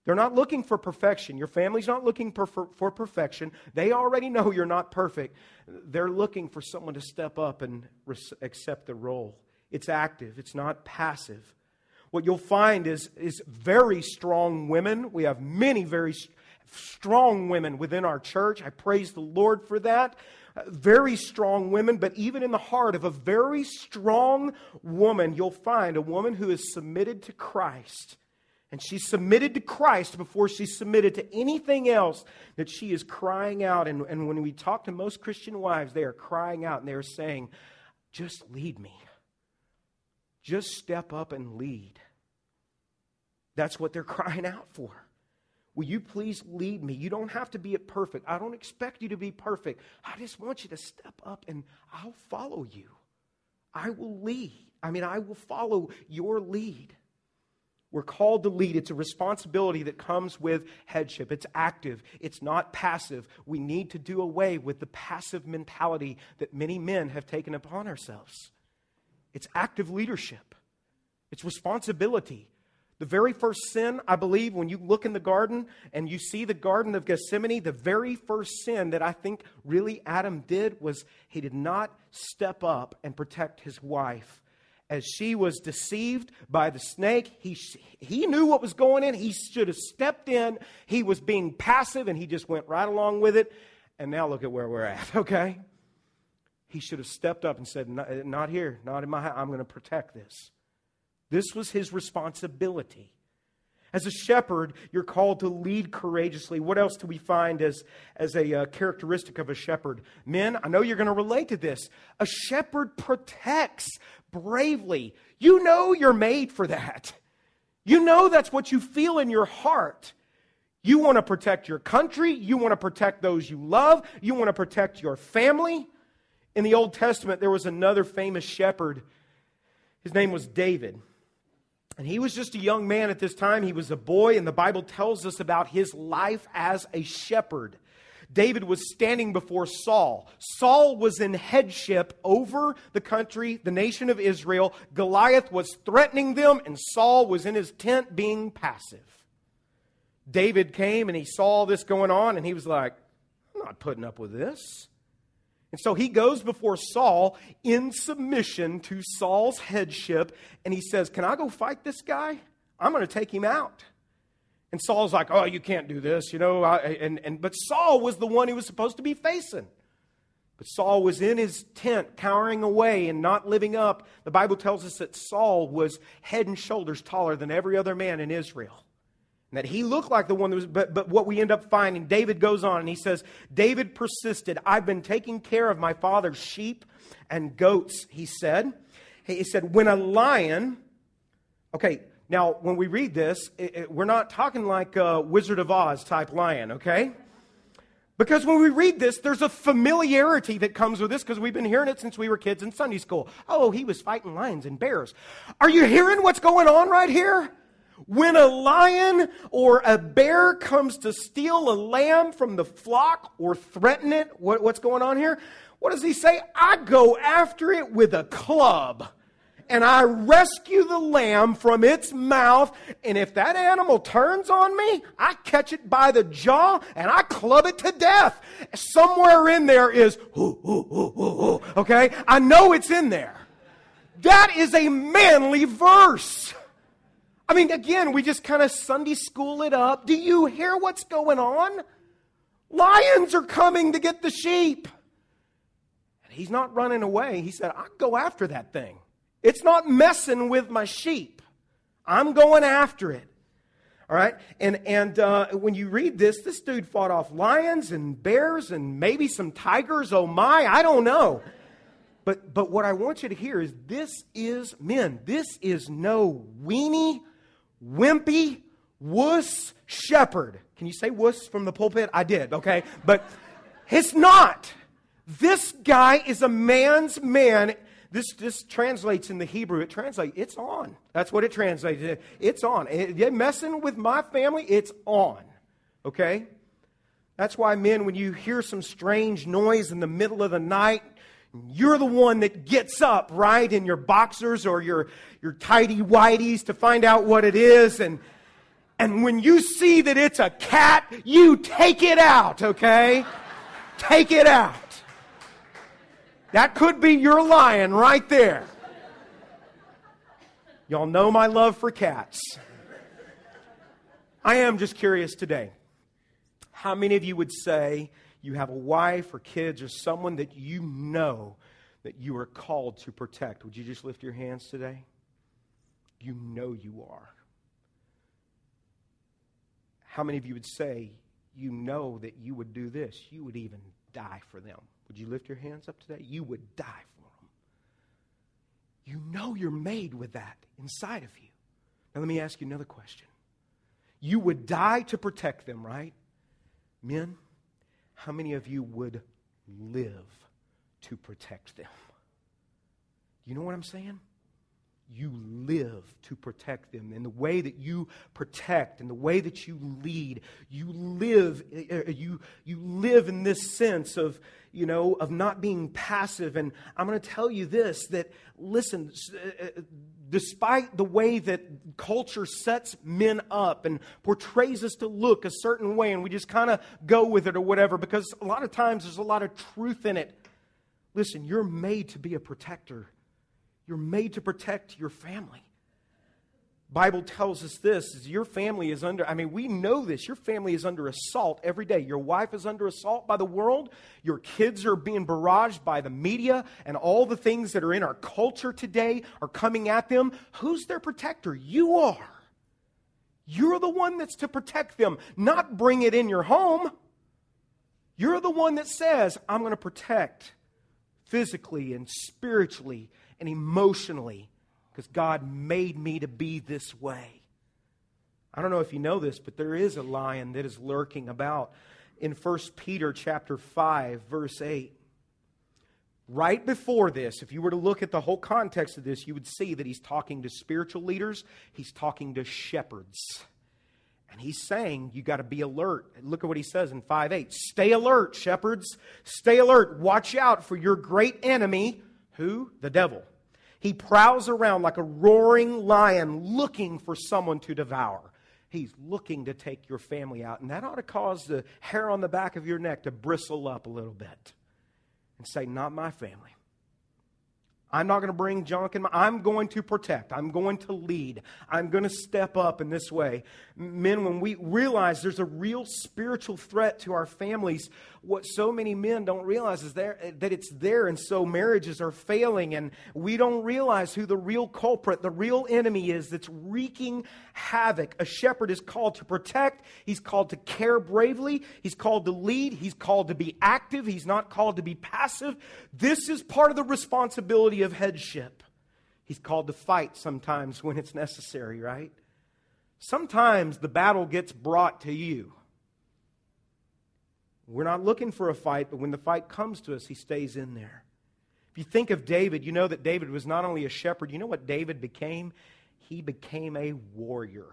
They're not looking for perfection. Your family's not looking for, perfection. They already know you're not perfect. They're looking for someone to step up and res- accept the role. It's active, it's not passive. What you'll find is, is very strong women. We have many very strong women within our church. I praise the Lord for that. Uh, very strong women, but even in the heart of a very strong woman, you'll find a woman who is submitted to Christ and she submitted to Christ before she submitted to anything else that she is crying out. And, and when we talk to most Christian wives, they are crying out and they're saying, Just lead me. Just step up and lead. That's what they're crying out for. Will you please lead me? You don't have to be perfect. I don't expect you to be perfect. I just want you to step up and I'll follow you. I will lead. I mean, I will follow your lead. We're called to lead. It's a responsibility that comes with headship. It's active, it's not passive. We need to do away with the passive mentality that many men have taken upon ourselves. It's active leadership, it's responsibility. The very first sin, I believe, when you look in the garden and you see the Garden of Gethsemane, the very first sin that I think really Adam did was he did not step up and protect his wife as she was deceived by the snake, he, he knew what was going in. He should have stepped in. He was being passive and he just went right along with it. And now look at where we're at, okay? He should have stepped up and said, Not here, not in my house. I'm going to protect this. This was his responsibility. As a shepherd, you're called to lead courageously. What else do we find as, as a uh, characteristic of a shepherd? Men, I know you're going to relate to this. A shepherd protects bravely. You know you're made for that. You know that's what you feel in your heart. You want to protect your country. You want to protect those you love. You want to protect your family. In the Old Testament, there was another famous shepherd. His name was David. And he was just a young man at this time. He was a boy, and the Bible tells us about his life as a shepherd. David was standing before Saul. Saul was in headship over the country, the nation of Israel. Goliath was threatening them, and Saul was in his tent being passive. David came and he saw all this going on, and he was like, I'm not putting up with this. And so he goes before Saul in submission to Saul's headship, and he says, Can I go fight this guy? I'm going to take him out. And Saul's like, Oh, you can't do this, you know. And, and, but Saul was the one he was supposed to be facing. But Saul was in his tent, cowering away and not living up. The Bible tells us that Saul was head and shoulders taller than every other man in Israel. And that he looked like the one that was, but, but what we end up finding, David goes on and he says, David persisted. I've been taking care of my father's sheep and goats, he said. He said, when a lion, okay, now when we read this, it, it, we're not talking like a Wizard of Oz type lion, okay? Because when we read this, there's a familiarity that comes with this because we've been hearing it since we were kids in Sunday school. Oh, he was fighting lions and bears. Are you hearing what's going on right here? When a lion or a bear comes to steal a lamb from the flock or threaten it, what, what's going on here? What does he say? I go after it with a club and I rescue the lamb from its mouth. And if that animal turns on me, I catch it by the jaw and I club it to death. Somewhere in there is, ooh, ooh, ooh, okay? I know it's in there. That is a manly verse. I mean, again, we just kind of Sunday school it up. Do you hear what's going on? Lions are coming to get the sheep. And he's not running away. He said, I'll go after that thing. It's not messing with my sheep. I'm going after it. All right? And, and uh, when you read this, this dude fought off lions and bears and maybe some tigers. Oh my, I don't know. But, but what I want you to hear is this is, men, this is no weenie wimpy, wuss shepherd. Can you say wuss from the pulpit? I did, okay? But it's not. This guy is a man's man. This, this translates in the Hebrew, it translates, it's on. That's what it translates. It's on. You're messing with my family, it's on. Okay? That's why, men, when you hear some strange noise in the middle of the night, you're the one that gets up, right, in your boxers or your, your tidy whities to find out what it is. And, and when you see that it's a cat, you take it out, okay? take it out. That could be your lion right there. Y'all know my love for cats. I am just curious today. How many of you would say you have a wife or kids or someone that you know that you are called to protect, would you just lift your hands today? You know you are. How many of you would say you know that you would do this? You would even die for them. Would you lift your hands up today? You would die for them. You know you're made with that inside of you. Now, let me ask you another question. You would die to protect them, right? Men, how many of you would live to protect them? You know what I'm saying? You live to protect them. And the way that you protect and the way that you lead, you live, uh, uh, you, you live in this sense of, you know, of not being passive. And I'm going to tell you this that, listen, uh, despite the way that culture sets men up and portrays us to look a certain way, and we just kind of go with it or whatever, because a lot of times there's a lot of truth in it. Listen, you're made to be a protector. You're made to protect your family. Bible tells us this is your family is under I mean we know this your family is under assault every day. Your wife is under assault by the world. Your kids are being barraged by the media and all the things that are in our culture today are coming at them. Who's their protector? You are. You're the one that's to protect them not bring it in your home. You're the one that says I'm going to protect physically and spiritually and emotionally because God made me to be this way. I don't know if you know this, but there is a lion that is lurking about in 1 Peter chapter 5 verse 8. Right before this, if you were to look at the whole context of this, you would see that he's talking to spiritual leaders, he's talking to shepherds. And he's saying you got to be alert. Look at what he says in 5 8. Stay alert, shepherds. Stay alert. Watch out for your great enemy. Who? The devil. He prowls around like a roaring lion looking for someone to devour. He's looking to take your family out. And that ought to cause the hair on the back of your neck to bristle up a little bit and say, Not my family. I'm not going to bring junk in my, I'm going to protect. I'm going to lead. I'm going to step up in this way. Men, when we realize there's a real spiritual threat to our families, what so many men don't realize is there, that it's there. And so marriages are failing and we don't realize who the real culprit, the real enemy is that's wreaking havoc. A shepherd is called to protect. He's called to care bravely. He's called to lead. He's called to be active. He's not called to be passive. This is part of the responsibility of headship. He's called to fight sometimes when it's necessary, right? Sometimes the battle gets brought to you. We're not looking for a fight, but when the fight comes to us, he stays in there. If you think of David, you know that David was not only a shepherd, you know what David became? He became a warrior,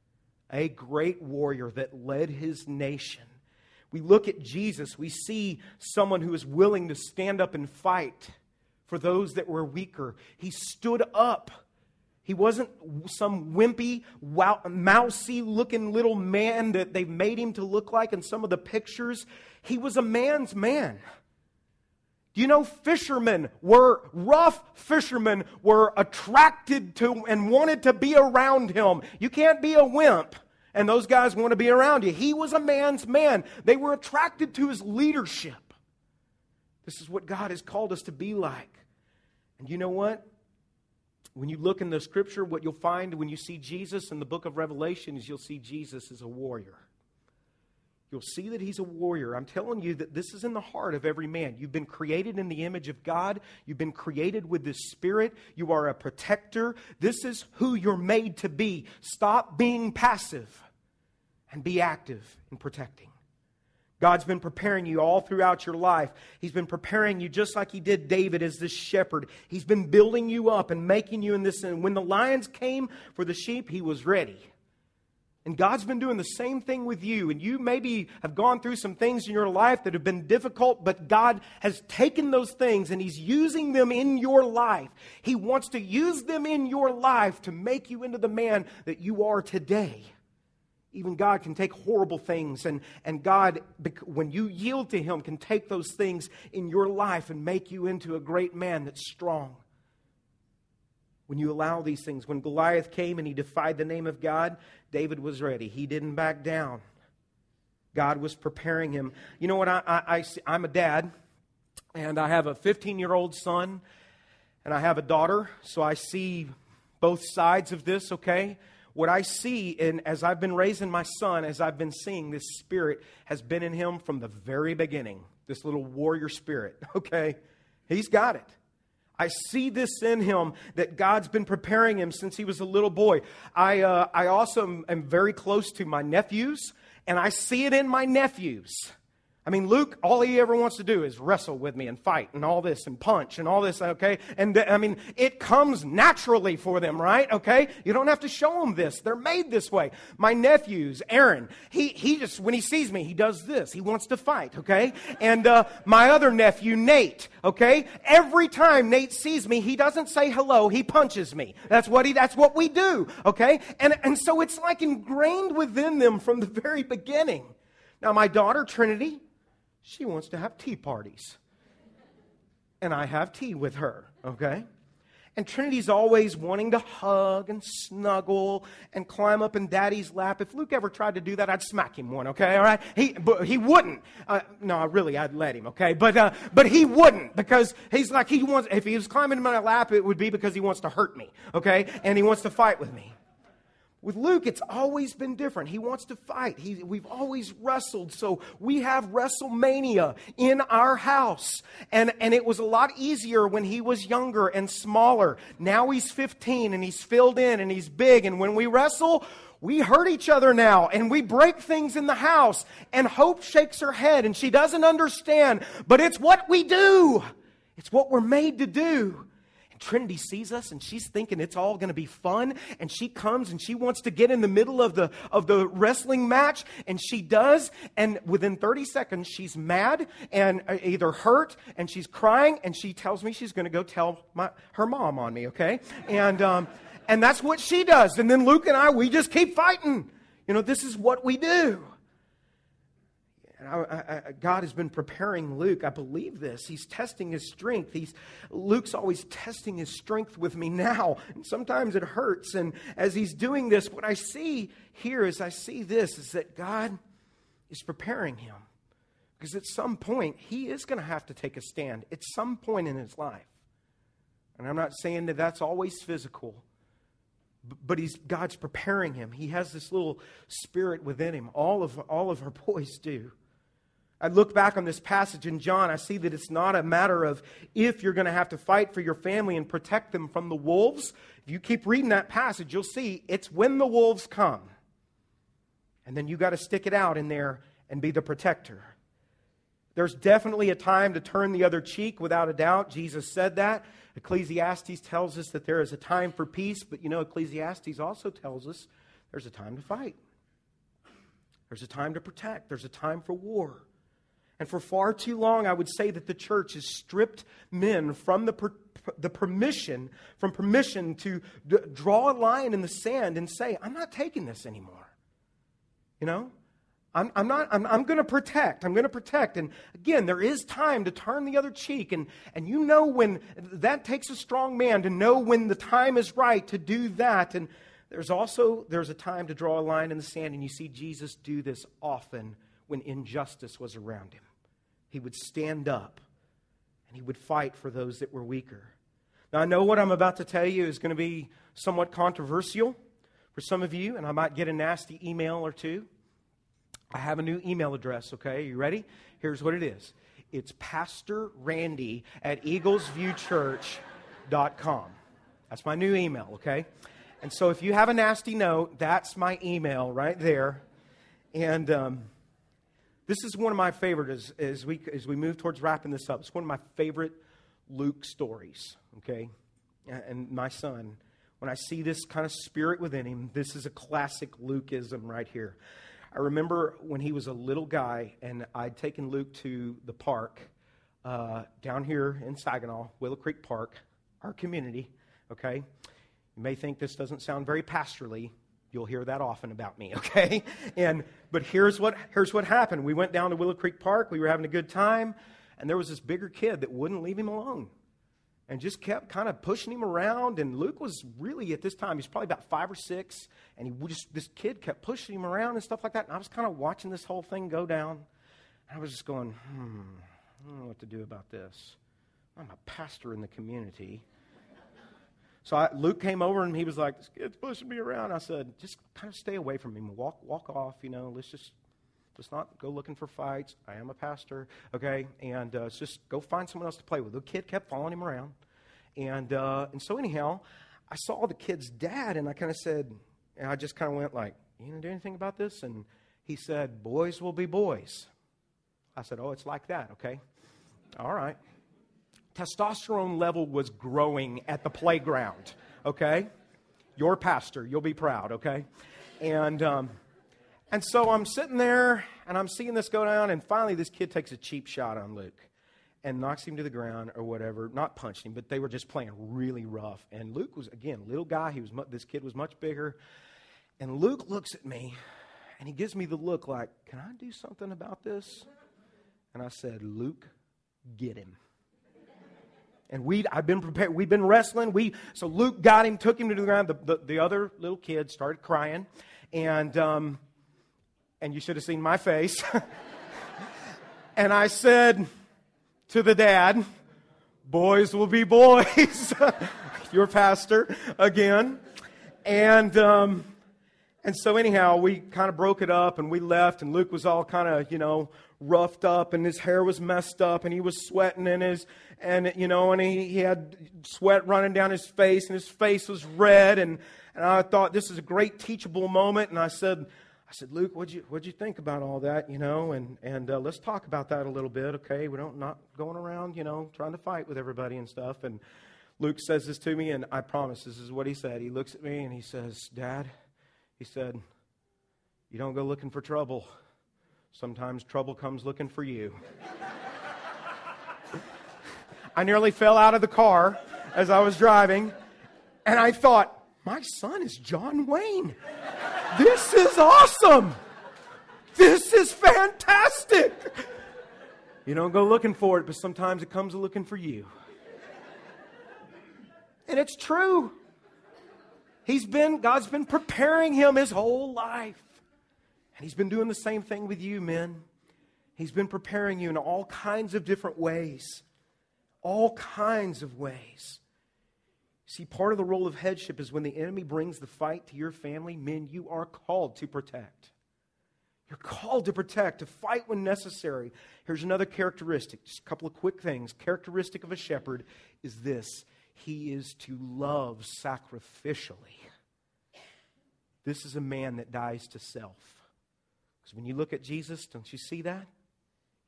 a great warrior that led his nation. We look at Jesus, we see someone who is willing to stand up and fight for those that were weaker. He stood up. He wasn't some wimpy, mousy looking little man that they've made him to look like in some of the pictures. He was a man's man. Do you know fishermen were, rough fishermen were attracted to and wanted to be around him? You can't be a wimp and those guys want to be around you. He was a man's man. They were attracted to his leadership. This is what God has called us to be like. And you know what? When you look in the scripture, what you'll find when you see Jesus in the book of Revelation is you'll see Jesus as a warrior. You'll see that he's a warrior. I'm telling you that this is in the heart of every man. You've been created in the image of God. You've been created with this spirit. You are a protector. This is who you're made to be. Stop being passive and be active in protecting. God's been preparing you all throughout your life. He's been preparing you just like He did David as this shepherd. He's been building you up and making you in this. And when the lions came for the sheep, He was ready. And God's been doing the same thing with you. And you maybe have gone through some things in your life that have been difficult, but God has taken those things and He's using them in your life. He wants to use them in your life to make you into the man that you are today. Even God can take horrible things, and, and God, when you yield to Him, can take those things in your life and make you into a great man that's strong. When you allow these things, when Goliath came and he defied the name of God, David was ready. He didn't back down. God was preparing him. You know what? I, I, I, I'm a dad, and I have a 15 year old son, and I have a daughter, so I see both sides of this, okay? What I see in as I've been raising my son, as I've been seeing this spirit has been in him from the very beginning. This little warrior spirit, okay? He's got it. I see this in him that God's been preparing him since he was a little boy. I, uh, I also am, am very close to my nephews, and I see it in my nephews. I mean, Luke, all he ever wants to do is wrestle with me and fight and all this and punch and all this, okay? And I mean, it comes naturally for them, right? Okay? You don't have to show them this. They're made this way. My nephews, Aaron, he, he just, when he sees me, he does this. He wants to fight, okay? And uh, my other nephew, Nate, okay? Every time Nate sees me, he doesn't say hello, he punches me. That's what he, that's what we do, okay? And, and so it's like ingrained within them from the very beginning. Now, my daughter, Trinity, she wants to have tea parties. And I have tea with her, okay? And Trinity's always wanting to hug and snuggle and climb up in daddy's lap. If Luke ever tried to do that, I'd smack him one, okay? All right? He, but he wouldn't. Uh, no, really, I'd let him, okay? But, uh, but he wouldn't because he's like, he wants, if he was climbing in my lap, it would be because he wants to hurt me, okay? And he wants to fight with me. With Luke, it's always been different. He wants to fight. He, we've always wrestled. So we have WrestleMania in our house. And, and it was a lot easier when he was younger and smaller. Now he's 15 and he's filled in and he's big. And when we wrestle, we hurt each other now and we break things in the house. And Hope shakes her head and she doesn't understand, but it's what we do. It's what we're made to do. Trinity sees us and she's thinking it's all going to be fun. And she comes and she wants to get in the middle of the, of the wrestling match. And she does. And within 30 seconds, she's mad and uh, either hurt and she's crying. And she tells me she's going to go tell my, her mom on me, okay? And, um, and that's what she does. And then Luke and I, we just keep fighting. You know, this is what we do. I, I, God has been preparing Luke. I believe this. He's testing his strength. He's, Luke's always testing his strength with me now. And sometimes it hurts. And as he's doing this, what I see here is I see this is that God is preparing him. Because at some point, he is going to have to take a stand at some point in his life. And I'm not saying that that's always physical, but he's, God's preparing him. He has this little spirit within him. All of, all of our boys do. I look back on this passage in John, I see that it's not a matter of if you're going to have to fight for your family and protect them from the wolves. If you keep reading that passage, you'll see it's when the wolves come. And then you got to stick it out in there and be the protector. There's definitely a time to turn the other cheek, without a doubt. Jesus said that. Ecclesiastes tells us that there is a time for peace, but you know, Ecclesiastes also tells us there's a time to fight. There's a time to protect. There's a time for war. And for far too long, I would say that the church has stripped men from the, per, the permission, from permission to d- draw a line in the sand and say, I'm not taking this anymore. You know? I'm, I'm not, I'm, I'm going to protect. I'm going to protect. And again, there is time to turn the other cheek. And, and you know when that takes a strong man to know when the time is right to do that. And there's also, there's a time to draw a line in the sand. And you see Jesus do this often when injustice was around him he would stand up and he would fight for those that were weaker. Now, I know what I'm about to tell you is going to be somewhat controversial for some of you, and I might get a nasty email or two. I have a new email address, okay? You ready? Here's what it is it's Pastor Randy at eaglesviewchurch.com. That's my new email, okay? And so if you have a nasty note, that's my email right there. And um, this is one of my favorite as, as, we, as we move towards wrapping this up. It's one of my favorite Luke stories, okay? And my son, when I see this kind of spirit within him, this is a classic Lukeism right here. I remember when he was a little guy, and I'd taken Luke to the park uh, down here in Saginaw, Willow Creek Park, our community, okay? You may think this doesn't sound very pastorally, You'll hear that often about me, okay? And but here's what here's what happened. We went down to Willow Creek Park. We were having a good time, and there was this bigger kid that wouldn't leave him alone. And just kept kind of pushing him around. And Luke was really at this time, he's probably about five or six, and he just this kid kept pushing him around and stuff like that. And I was kind of watching this whole thing go down. And I was just going, hmm, I don't know what to do about this. I'm a pastor in the community. So I, Luke came over and he was like, "This kid's pushing me around." I said, "Just kind of stay away from him. Walk, walk off. You know, let's just, let's not go looking for fights. I am a pastor, okay? And uh, just go find someone else to play with." The kid kept following him around, and uh, and so anyhow, I saw the kid's dad, and I kind of said, and I just kind of went like, "You gonna do anything about this?" And he said, "Boys will be boys." I said, "Oh, it's like that, okay? All right." Testosterone level was growing at the playground, okay? Your pastor, you'll be proud, okay? And, um, and so I'm sitting there and I'm seeing this go down, and finally this kid takes a cheap shot on Luke and knocks him to the ground or whatever. Not punched him, but they were just playing really rough. And Luke was, again, little guy. He was mu- this kid was much bigger. And Luke looks at me and he gives me the look like, Can I do something about this? And I said, Luke, get him. And we I've been prepared. We've been wrestling. We so Luke got him, took him to the ground. The, the, the other little kid started crying, and um, and you should have seen my face. and I said to the dad, "Boys will be boys." Your pastor again, and um, and so anyhow, we kind of broke it up, and we left, and Luke was all kind of you know roughed up and his hair was messed up and he was sweating and his and you know and he, he had sweat running down his face and his face was red. And and I thought this is a great teachable moment. And I said I said Luke what'd you what'd you think about all that you know? And and uh, let's talk about that a little bit okay? We don't not going around you know trying to fight with everybody and stuff. And Luke says this to me, and I promise this is what he said. He looks at me and he says, Dad, he said, You don't go looking for trouble. Sometimes trouble comes looking for you. I nearly fell out of the car as I was driving, and I thought, My son is John Wayne. This is awesome. This is fantastic. You don't go looking for it, but sometimes it comes looking for you. And it's true. He's been, God's been preparing him his whole life. And he's been doing the same thing with you, men. He's been preparing you in all kinds of different ways. All kinds of ways. See, part of the role of headship is when the enemy brings the fight to your family, men, you are called to protect. You're called to protect, to fight when necessary. Here's another characteristic, just a couple of quick things. Characteristic of a shepherd is this he is to love sacrificially. This is a man that dies to self. Because when you look at Jesus, don't you see that?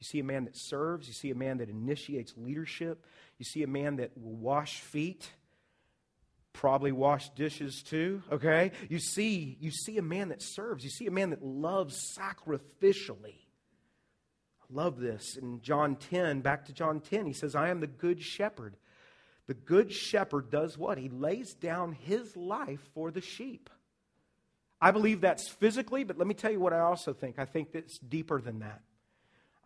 You see a man that serves, you see a man that initiates leadership, you see a man that will wash feet probably wash dishes too okay? You see you see a man that serves you see a man that loves sacrificially. I love this. In john 10 back to john 10 he says i am the good shepherd. The good shepherd does what? He lays down his life for the sheep i believe that's physically but let me tell you what i also think i think that's deeper than that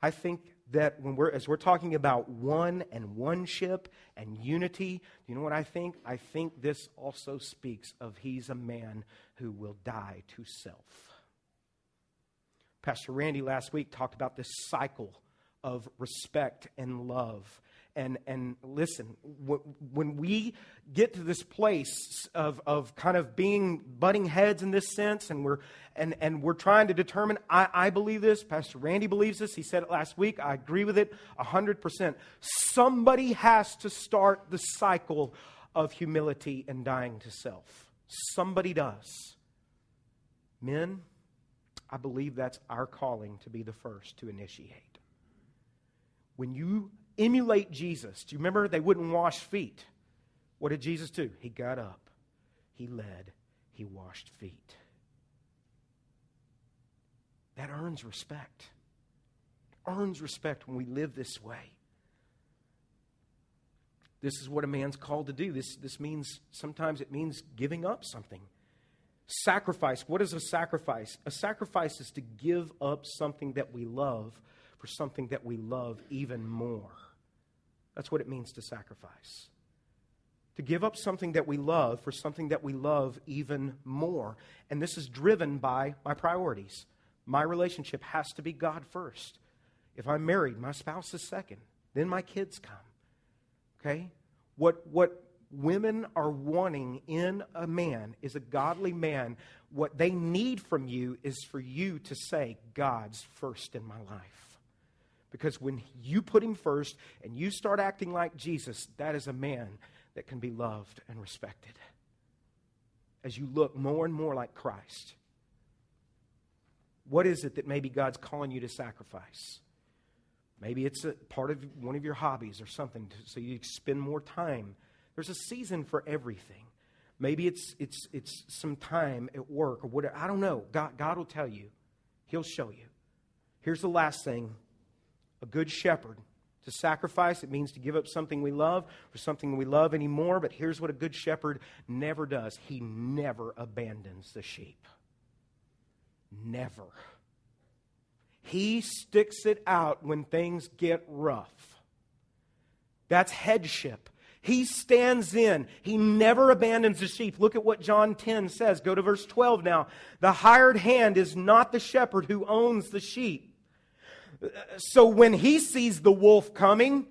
i think that when we're as we're talking about one and oneship and unity, you know what I think? I think this also speaks of he's a man who will die to self. Pastor Randy last week talked about this cycle of respect and love and, and listen, when we get to this place of, of kind of being butting heads in this sense, and we're, and, and we're trying to determine, I, I believe this, Pastor Randy believes this, he said it last week, I agree with it 100%. Somebody has to start the cycle of humility and dying to self. Somebody does. Men, I believe that's our calling to be the first to initiate. When you emulate Jesus. Do you remember they wouldn't wash feet? What did Jesus do? He got up, he led, he washed feet. That earns respect. Earns respect when we live this way. This is what a man's called to do. This, this means, sometimes it means giving up something. Sacrifice. What is a sacrifice? A sacrifice is to give up something that we love for something that we love even more. That's what it means to sacrifice. To give up something that we love for something that we love even more. And this is driven by my priorities. My relationship has to be God first. If I'm married, my spouse is second. Then my kids come. Okay? What, what women are wanting in a man is a godly man. What they need from you is for you to say, God's first in my life. Because when you put him first and you start acting like Jesus, that is a man that can be loved and respected. As you look more and more like Christ, what is it that maybe God's calling you to sacrifice? Maybe it's a part of one of your hobbies or something, so you spend more time. There's a season for everything. Maybe it's, it's, it's some time at work or whatever. I don't know. God, God will tell you, He'll show you. Here's the last thing a good shepherd. To sacrifice, it means to give up something we love for something we love anymore. But here's what a good shepherd never does he never abandons the sheep. Never. He sticks it out when things get rough. That's headship. He stands in. He never abandons the sheep. Look at what John 10 says. Go to verse 12 now. The hired hand is not the shepherd who owns the sheep. So when he sees the wolf coming,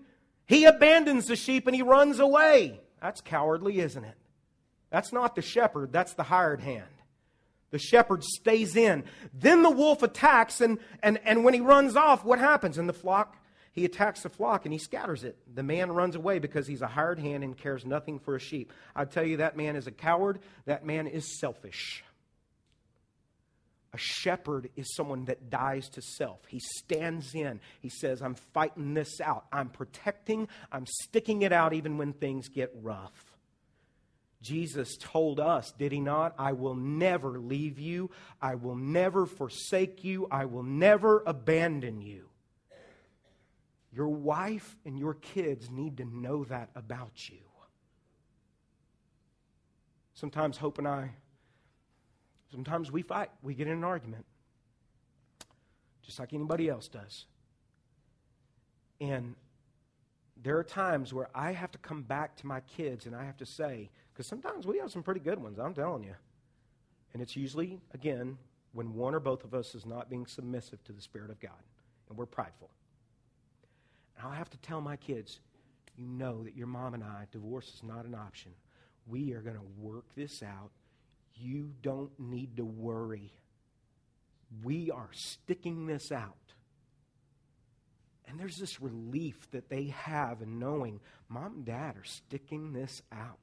he abandons the sheep and he runs away. That's cowardly, isn't it? That's not the shepherd, that's the hired hand. The shepherd stays in. Then the wolf attacks, and, and, and when he runs off, what happens? In the flock, he attacks the flock and he scatters it. The man runs away because he's a hired hand and cares nothing for a sheep. I tell you, that man is a coward. That man is selfish. A shepherd is someone that dies to self. He stands in. He says, I'm fighting this out. I'm protecting. I'm sticking it out even when things get rough. Jesus told us, did he not? I will never leave you. I will never forsake you. I will never abandon you. Your wife and your kids need to know that about you. Sometimes Hope and I, sometimes we fight. We get in an argument, just like anybody else does. And there are times where I have to come back to my kids and I have to say, because sometimes we have some pretty good ones, I'm telling you. And it's usually, again, when one or both of us is not being submissive to the Spirit of God and we're prideful. And I'll have to tell my kids, you know that your mom and I, divorce is not an option. We are going to work this out. You don't need to worry. We are sticking this out. And there's this relief that they have in knowing mom and dad are sticking this out.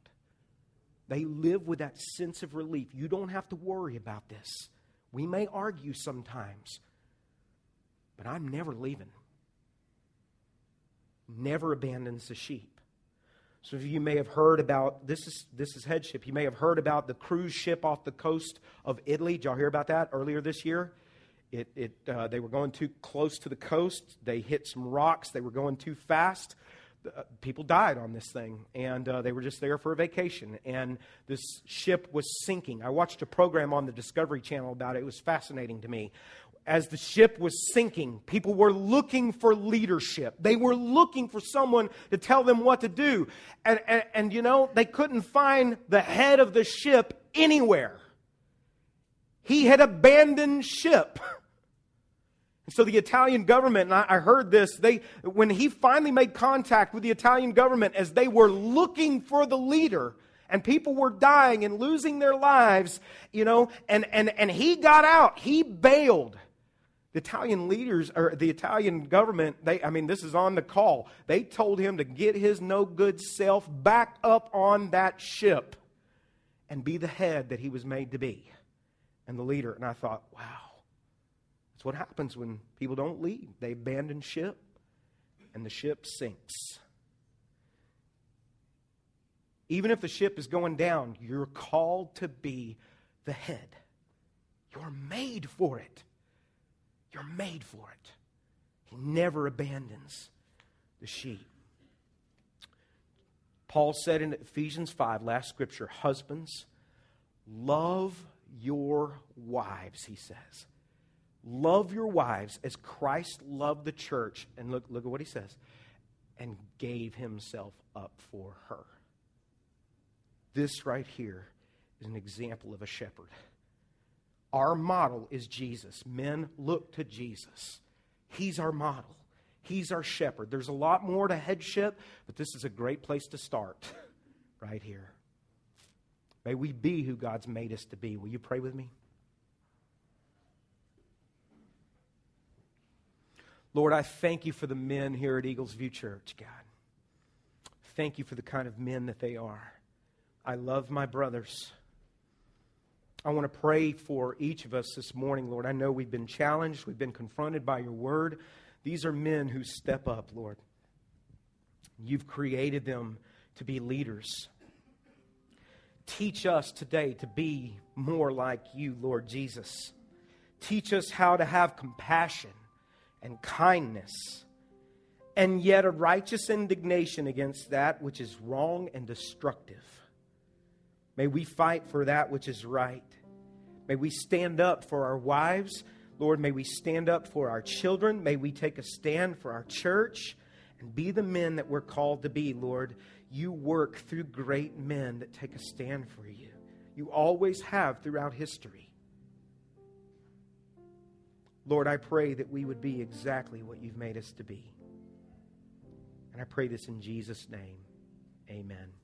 They live with that sense of relief. You don't have to worry about this. We may argue sometimes, but I'm never leaving. Never abandons the sheep. Some of you may have heard about this is this is headship. You may have heard about the cruise ship off the coast of Italy. Did y'all hear about that earlier this year? It, it, uh, they were going too close to the coast. They hit some rocks. They were going too fast. Uh, people died on this thing, and uh, they were just there for a vacation. And this ship was sinking. I watched a program on the Discovery Channel about it. It was fascinating to me. As the ship was sinking, people were looking for leadership. They were looking for someone to tell them what to do. And, and, and you know, they couldn't find the head of the ship anywhere. He had abandoned ship. So the Italian government, and I, heard this, they, when he finally made contact with the Italian government as they were looking for the leader, and people were dying and losing their lives, you know, and, and, and he got out, he bailed. The Italian leaders, or the Italian government, they, I mean, this is on the call. They told him to get his no good self back up on that ship and be the head that he was made to be and the leader. And I thought, wow That's what happens when people don't lead. They abandon ship, and the ship sinks. Even if the ship is going down, you're called to be the head. You're made for it. You're made for it. He never abandons the sheep. Paul said in Ephesians 5, last scripture, husbands, love your wives, he says, Love your wives as Christ loved the church. And look, look at what he says and gave himself up for her. This right here is an example of a shepherd. Our model is Jesus. Men look to Jesus. He's our model. He's our shepherd. There's a lot more to headship, but this is a great place to start right here. May we be who God's made us to be. Will you pray with me? Lord, I thank you for the men here at Eagles View Church, God. Thank you for the kind of men that they are. I love my brothers. I want to pray for each of us this morning, Lord. I know we've been challenged, we've been confronted by your word. These are men who step up, Lord. You've created them to be leaders. Teach us today to be more like you, Lord Jesus. Teach us how to have compassion and kindness, and yet a righteous indignation against that which is wrong and destructive. May we fight for that which is right. May we stand up for our wives. Lord, may we stand up for our children. May we take a stand for our church and be the men that we're called to be, Lord. You work through great men that take a stand for you. You always have throughout history. Lord, I pray that we would be exactly what you've made us to be. And I pray this in Jesus' name. Amen.